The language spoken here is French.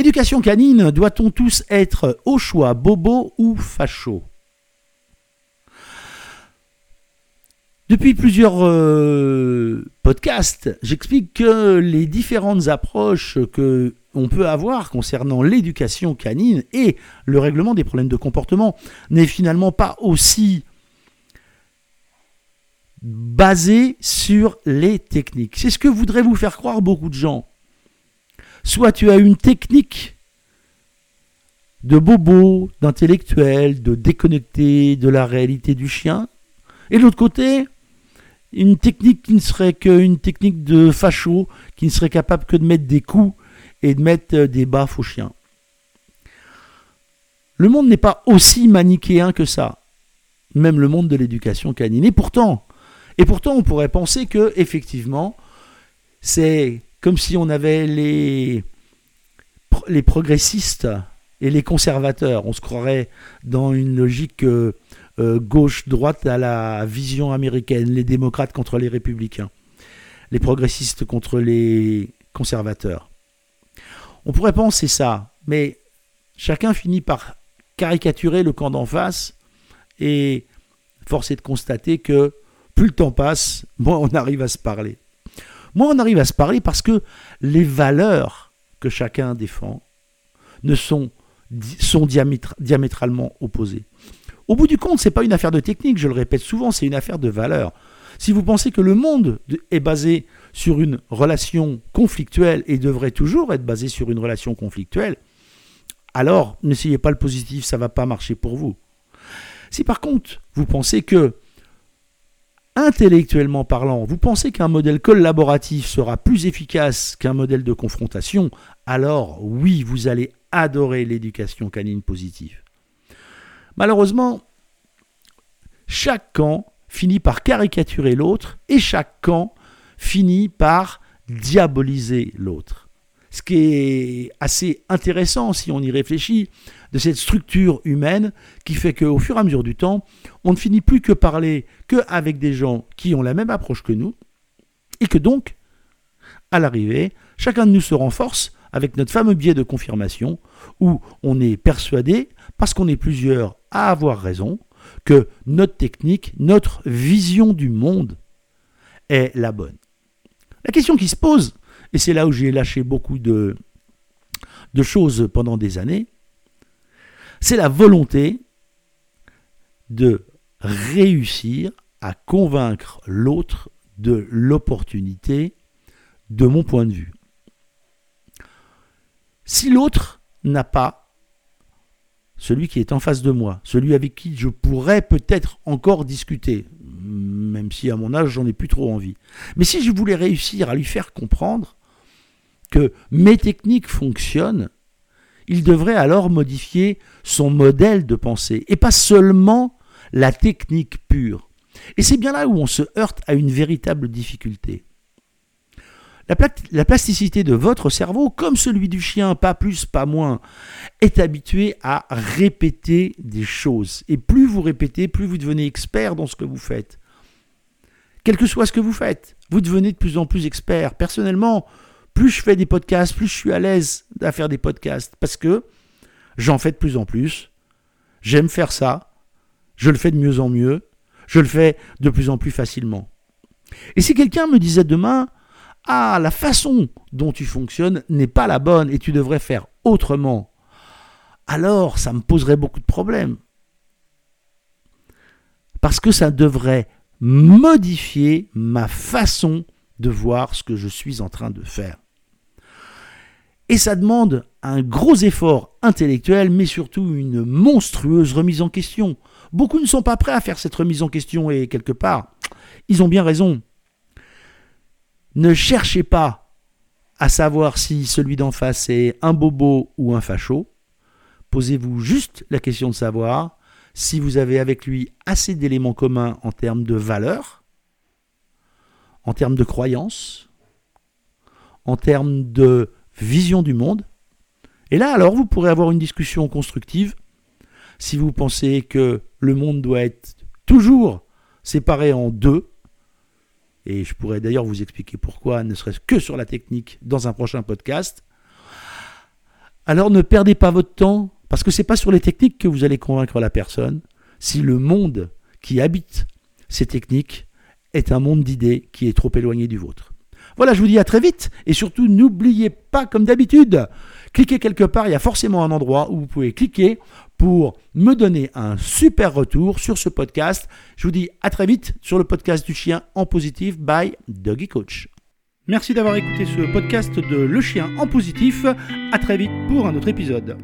Éducation canine, doit-on tous être au choix bobo ou facho? Depuis plusieurs euh, podcasts, j'explique que les différentes approches que on peut avoir concernant l'éducation canine et le règlement des problèmes de comportement n'est finalement pas aussi basé sur les techniques. C'est ce que voudraient vous faire croire beaucoup de gens. Soit tu as une technique de bobo, d'intellectuel, de déconnecté de la réalité du chien, et de l'autre côté, une technique qui ne serait qu'une technique de facho, qui ne serait capable que de mettre des coups et de mettre euh, des baffes aux chiens. Le monde n'est pas aussi manichéen que ça, même le monde de l'éducation canine. Et pourtant, et pourtant, on pourrait penser que effectivement, c'est comme si on avait les, progressistes et les conservateurs. On se croirait dans une logique euh, euh, gauche-droite à la vision américaine, les démocrates contre les républicains, les progressistes contre les conservateurs. On pourrait penser ça, mais chacun finit par caricaturer le camp d'en face et force de constater que plus le temps passe, moins on arrive à se parler. Moins on arrive à se parler parce que les valeurs que chacun défend ne sont, sont diamétralement opposées. Au bout du compte, ce n'est pas une affaire de technique, je le répète souvent, c'est une affaire de valeur. Si vous pensez que le monde est basé sur une relation conflictuelle et devrait toujours être basé sur une relation conflictuelle, alors n'essayez pas le positif, ça ne va pas marcher pour vous. Si par contre vous pensez que, intellectuellement parlant, vous pensez qu'un modèle collaboratif sera plus efficace qu'un modèle de confrontation, alors oui, vous allez adorer l'éducation canine positive. Malheureusement, chaque camp finit par caricaturer l'autre et chaque camp finit par diaboliser l'autre. Ce qui est assez intéressant si on y réfléchit de cette structure humaine qui fait qu'au fur et à mesure du temps, on ne finit plus que parler qu'avec des gens qui ont la même approche que nous et que donc, à l'arrivée, chacun de nous se renforce avec notre fameux biais de confirmation où on est persuadé, parce qu'on est plusieurs à avoir raison, que notre technique, notre vision du monde est la bonne. La question qui se pose, et c'est là où j'ai lâché beaucoup de, de choses pendant des années, c'est la volonté de réussir à convaincre l'autre de l'opportunité de mon point de vue. Si l'autre n'a pas celui qui est en face de moi, celui avec qui je pourrais peut-être encore discuter, même si à mon âge j'en ai plus trop envie. Mais si je voulais réussir à lui faire comprendre que mes techniques fonctionnent, il devrait alors modifier son modèle de pensée, et pas seulement la technique pure. Et c'est bien là où on se heurte à une véritable difficulté. La, plasticité de votre cerveau, comme celui du chien, pas plus, pas moins, est habitué à répéter des choses. Et plus vous répétez, plus vous devenez expert dans ce que vous faites. Quel que soit ce que vous faites, vous devenez de plus en plus expert. Personnellement, plus je fais des podcasts, plus je suis à l'aise à faire des podcasts. Parce que j'en fais de plus en plus. J'aime faire ça. Je le fais de mieux en mieux. Je le fais de plus en plus facilement. Et si quelqu'un me disait demain, ah, la façon dont tu fonctionnes n'est pas la bonne et tu devrais faire autrement, alors ça me poserait beaucoup de problèmes. Parce que ça devrait modifier ma façon de voir ce que je suis en train de faire. Et ça demande un gros effort intellectuel, mais surtout une monstrueuse remise en question. Beaucoup ne sont pas prêts à faire cette remise en question et quelque part, ils ont bien raison. Ne cherchez pas à savoir si celui d'en face est un bobo ou un facho. Posez-vous juste la question de savoir si vous avez avec lui assez d'éléments communs en termes de valeurs, en termes de croyances, en termes de vision du monde. Et là, alors, vous pourrez avoir une discussion constructive si vous pensez que le monde doit être toujours séparé en deux, et je pourrais d'ailleurs vous expliquer pourquoi, ne serait-ce que sur la technique, dans un prochain podcast. Alors ne perdez pas votre temps, parce que ce n'est pas sur les techniques que vous allez convaincre la personne, si le monde qui habite ces techniques est un monde d'idées qui est trop éloigné du vôtre. Voilà, je vous dis à très vite, et surtout n'oubliez pas, comme d'habitude, cliquez quelque part, il y a forcément un endroit où vous pouvez cliquer pour me donner un super retour sur ce podcast. Je vous dis à très vite sur le podcast du chien en positif by Doggy Coach. Merci d'avoir écouté ce podcast de Le chien en positif. À très vite pour un autre épisode.